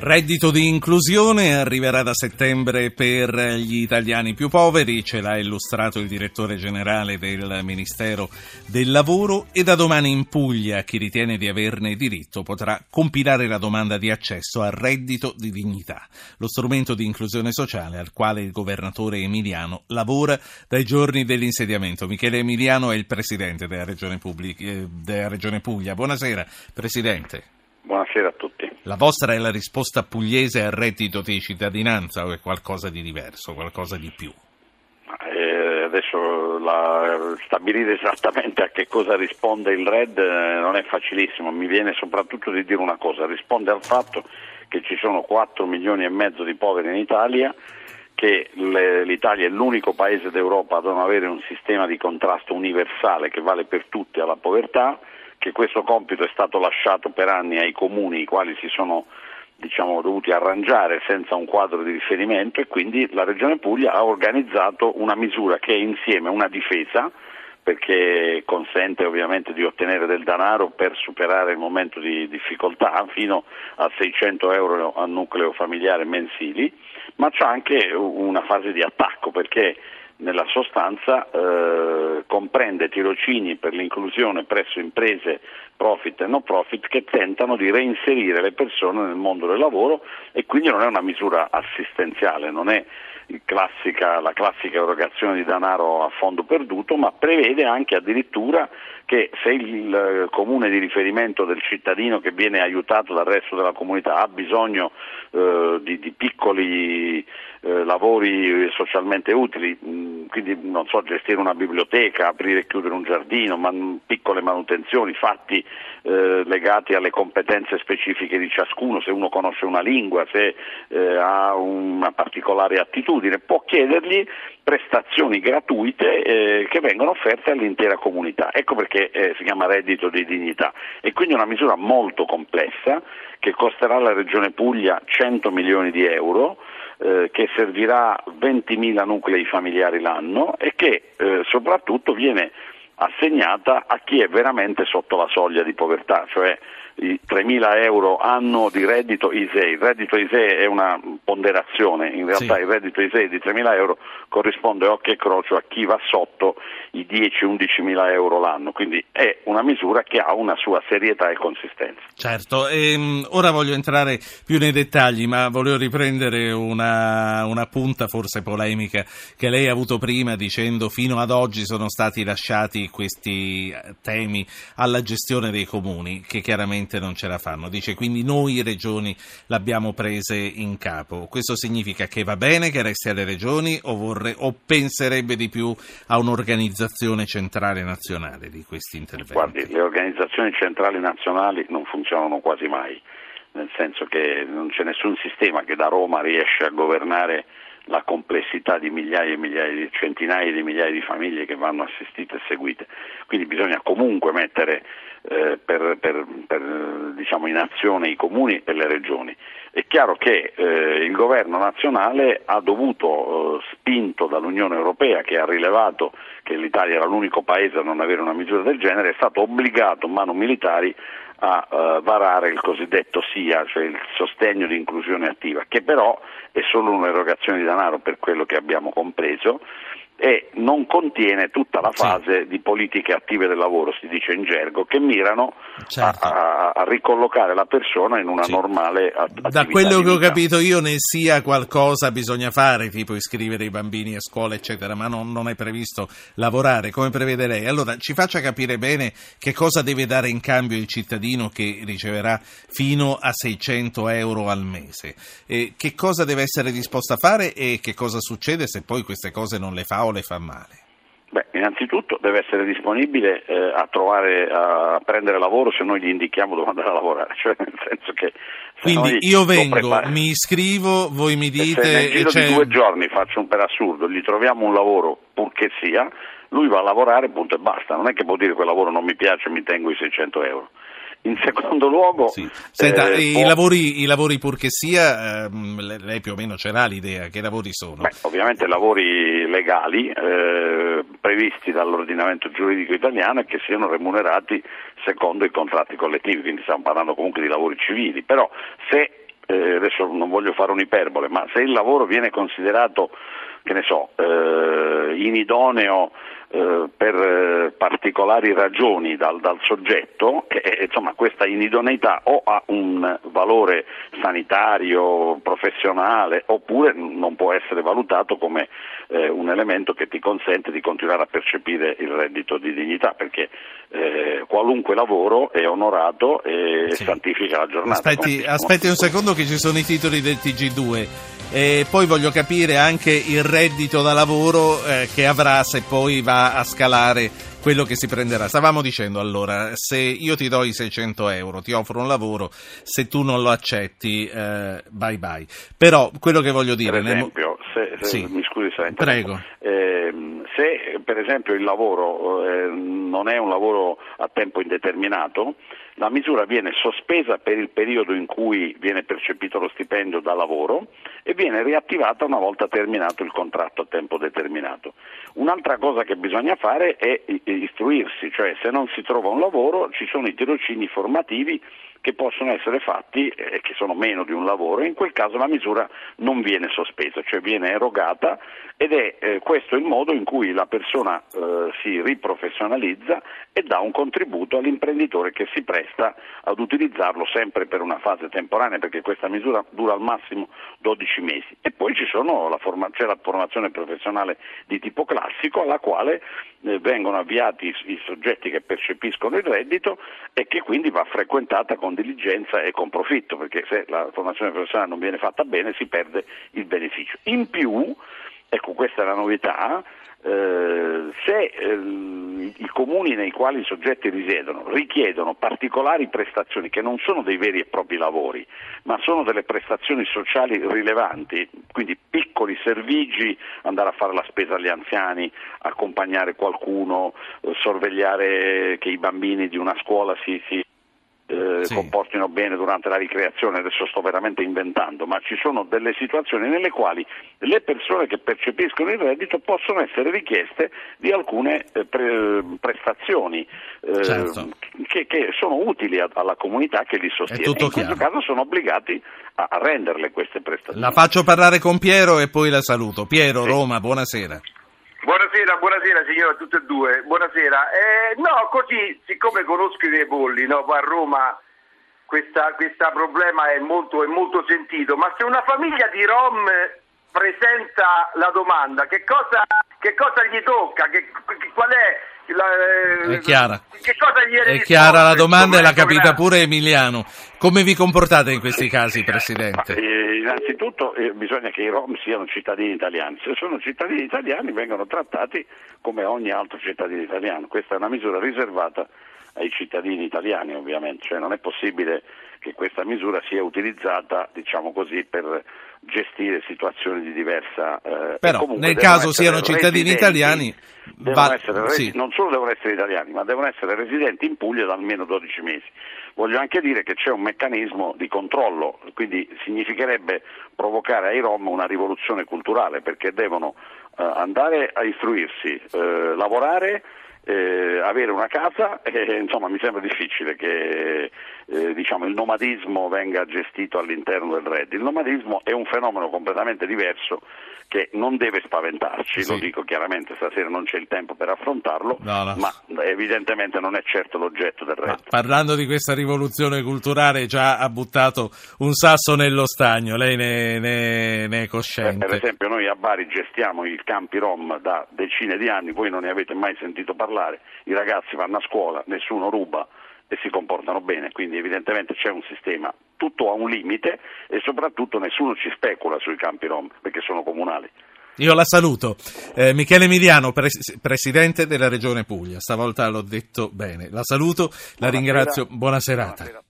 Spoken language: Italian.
Reddito di inclusione arriverà da settembre per gli italiani più poveri, ce l'ha illustrato il direttore generale del Ministero del Lavoro e da domani in Puglia chi ritiene di averne diritto potrà compilare la domanda di accesso al reddito di dignità, lo strumento di inclusione sociale al quale il governatore Emiliano lavora dai giorni dell'insediamento. Michele Emiliano è il presidente della Regione, eh, Puglia. Buonasera Presidente. Buonasera a tutti. La vostra è la risposta pugliese al reddito di cittadinanza o è qualcosa di diverso, qualcosa di più? Eh, adesso la, stabilire esattamente a che cosa risponde il RED eh, non è facilissimo, mi viene soprattutto di dire una cosa, risponde al fatto che ci sono 4 milioni e mezzo di poveri in Italia, che le, l'Italia è l'unico paese d'Europa a non avere un sistema di contrasto universale che vale per tutti alla povertà, che questo compito è stato lasciato per anni ai comuni i quali si sono diciamo, dovuti arrangiare senza un quadro di riferimento e quindi la Regione Puglia ha organizzato una misura che è insieme una difesa perché consente ovviamente di ottenere del denaro per superare il momento di difficoltà fino a 600 euro a nucleo familiare mensili, ma c'è anche una fase di attacco perché nella sostanza eh, comprende tirocini per l'inclusione presso imprese profit e no profit che tentano di reinserire le persone nel mondo del lavoro e quindi non è una misura assistenziale, non è classica, la classica erogazione di denaro a fondo perduto, ma prevede anche addirittura che se il comune di riferimento del cittadino che viene aiutato dal resto della comunità ha bisogno eh, di, di, piccoli eh, lavori socialmente utili, quindi non so, gestire una biblioteca, aprire e chiudere un giardino, man, piccole manutenzioni fatti eh, legati alle competenze specifiche di ciascuno, se uno conosce una lingua, se eh, ha una particolare attitudine, può chiedergli prestazioni gratuite eh, che vengono offerte all'intera comunità. Ecco perché eh, si chiama reddito di dignità e quindi una misura molto complessa che costerà alla Regione Puglia 100 milioni di euro. Eh, che servirà 20.000 nuclei familiari l'anno e che eh, soprattutto viene assegnata a chi è veramente sotto la soglia di povertà, cioè i 3.000 euro anno di reddito ISEE. Il reddito ISEE è una ponderazione, in realtà sì. il reddito ISEE di 3.000 euro corrisponde occhio e croce a chi va sotto i 10-11.000 euro l'anno, quindi è una misura che ha una sua serietà e consistenza. Certo, ehm, ora voglio entrare più nei dettagli, ma volevo riprendere una, una punta forse polemica che lei ha avuto prima dicendo fino ad oggi sono stati lasciati questi temi alla gestione dei comuni, che chiaramente veramente non ce la fanno. Dice quindi noi regioni l'abbiamo prese in capo. Questo significa che va bene che resti alle regioni o, vorre, o penserebbe di più a un'organizzazione centrale nazionale di questi interventi? Guardi, le organizzazioni centrali nazionali non funzionano quasi mai, nel senso che non c'è nessun sistema che da Roma riesce a governare la complessità di migliaia e migliaia, di centinaia di migliaia di famiglie che vanno assistite e seguite. Quindi bisogna comunque mettere eh, per, per, per, diciamo, in azione i comuni e le regioni. È chiaro che eh, il governo nazionale ha dovuto, eh, spinto dall'Unione Europea che ha rilevato che l'Italia era l'unico paese a non avere una misura del genere, è stato obbligato mano militari a uh, varare il cosiddetto SIA, cioè il sostegno di inclusione attiva, che però è solo un'erogazione di denaro per quello che abbiamo compreso e non contiene tutta la fase sì. di politiche attive del lavoro, si dice in gergo, che mirano certo. a, a, ricollocare la persona in una sì. normale attività. Da quello che ho capito io ne sia qualcosa bisogna fare, tipo iscrivere i bambini a scuola, eccetera, ma non, non è previsto lavorare come prevede lei. Allora ci faccia capire bene che cosa deve dare in cambio il cittadino che riceverà fino a 600 euro al mese, e che cosa deve essere disposto a fare e che cosa succede se poi queste cose non le fa le fa male? Beh, innanzitutto deve essere disponibile eh, a, trovare, a prendere lavoro se noi gli indichiamo dove andare a lavorare, cioè nel senso che quindi io vengo, mi iscrivo, voi mi dite... Se nel giro di due giorni faccio un per assurdo, gli troviamo un lavoro purché sia, lui va a lavorare punto e basta, non è che può dire che quel lavoro non mi piace mi tengo i 600 euro. In secondo luogo... Sì. Senta, eh, i, lavori, i, lavori, purché sia, ehm, lei più o meno ce l'ha l'idea, che lavori sono? Beh, ovviamente lavori legali eh, previsti dall'ordinamento giuridico italiano e che siano remunerati secondo i contratti collettivi, quindi stiamo parlando comunque di lavori civili, però se eh, adesso non voglio fare un'iperbole, ma se il lavoro viene considerato, che ne so, eh, inidoneo eh, per eh, particolari ragioni dal, dal soggetto, eh, insomma questa inidoneità o ha un valore sanitario, professionale, oppure non può essere valutato come eh, un elemento che ti consente di continuare a percepire il reddito di dignità, perché eh, qualunque lavoro è onorato e sì. santifica la giornata. Aspetti, aspetti un secondo che ci sono i titoli del TG2. E poi voglio capire anche il reddito da lavoro eh, che avrà se poi va a scalare quello che si prenderà. Stavamo dicendo allora, se io ti do i 600 euro, ti offro un lavoro, se tu non lo accetti, eh, bye bye. Però quello che voglio dire... Per esempio, se, se, sì. mi scusi se Prego. Eh, se per esempio il lavoro eh, non è un lavoro a tempo indeterminato, la misura viene sospesa per il periodo in cui viene percepito lo stipendio da lavoro e viene riattivata una volta terminato il contratto a tempo determinato. Un'altra cosa che bisogna fare è istruirsi, cioè se non si trova un lavoro ci sono i tirocini formativi che possono essere fatti e eh, che sono meno di un lavoro in quel caso la misura non viene sospesa, cioè viene erogata ed è eh, questo il modo in cui la persona eh, si riprofessionalizza e dà un contributo all'imprenditore che si presta ad utilizzarlo sempre per una fase temporanea perché questa misura dura al massimo 12 mesi. E poi la forma- c'è la formazione professionale di tipo classico alla quale eh, vengono avviati i, i soggetti che percepiscono il reddito e che quindi va frequentata con diligenza e con profitto perché se la formazione professionale non viene fatta bene si perde il beneficio. In più Ecco, questa è la novità. Eh, se eh, i comuni nei quali i soggetti risiedono richiedono particolari prestazioni che non sono dei veri e propri lavori, ma sono delle prestazioni sociali rilevanti, quindi piccoli servigi, andare a fare la spesa agli anziani, accompagnare qualcuno, eh, sorvegliare che i bambini di una scuola si, si eh, sì. comportino bene durante la ricreazione, adesso sto veramente inventando, ma ci sono delle situazioni nelle quali le persone che percepiscono il reddito possono essere richieste di alcune eh, pre- prestazioni eh, certo. che, che, sono utili a, alla comunità che li sostiene. In questo chiaro. caso sono obbligati a, a renderle queste prestazioni. La faccio parlare con Piero e poi la saluto. Piero, sì. Roma, buonasera. Buonasera, buonasera signora, tutte e due, buonasera. Eh, no, così, siccome conosco i miei polli, no, a Roma questo problema è molto, è molto sentito, ma se una famiglia di Rom presenta la domanda, che cosa, che cosa gli tocca? Che, qual è la, è chiara. Che cosa gli è chiara la domanda e l'ha capita pure Emiliano. Come vi comportate in questi casi, Presidente? Eh, innanzitutto eh, bisogna che i Rom siano cittadini italiani. Se sono cittadini italiani vengono trattati come ogni altro cittadino italiano. Questa è una misura riservata ai cittadini italiani ovviamente, cioè non è possibile che questa misura sia utilizzata diciamo così, per gestire situazioni di diversa eh, però nel caso siano cittadini italiani va... essere, sì. non solo devono essere italiani ma devono essere residenti in Puglia da almeno 12 mesi voglio anche dire che c'è un meccanismo di controllo quindi significherebbe provocare ai Rom una rivoluzione culturale perché devono eh, andare a istruirsi eh, lavorare eh, avere una casa e insomma mi sembra difficile che eh, diciamo, il nomadismo venga gestito all'interno del reddito. Il nomadismo è un fenomeno completamente diverso che non deve spaventarci, sì. lo dico chiaramente, stasera non c'è il tempo per affrontarlo, no, no. ma evidentemente non è certo l'oggetto del reddito. Ma parlando di questa rivoluzione culturale già ha buttato un sasso nello stagno, lei ne, ne, ne è cosciente? Eh, per esempio noi a Bari gestiamo i campi Rom da decine di anni, voi non ne avete mai sentito parlare, i ragazzi vanno a scuola, nessuno ruba, e si comportano bene, quindi evidentemente c'è un sistema, tutto ha un limite e soprattutto nessuno ci specula sui campi rom perché sono comunali. Io la saluto. Eh, Michele Emiliano, pres- Presidente della Regione Puglia, stavolta l'ho detto bene. La saluto, la Buonasera. ringrazio, buona serata. Buonasera.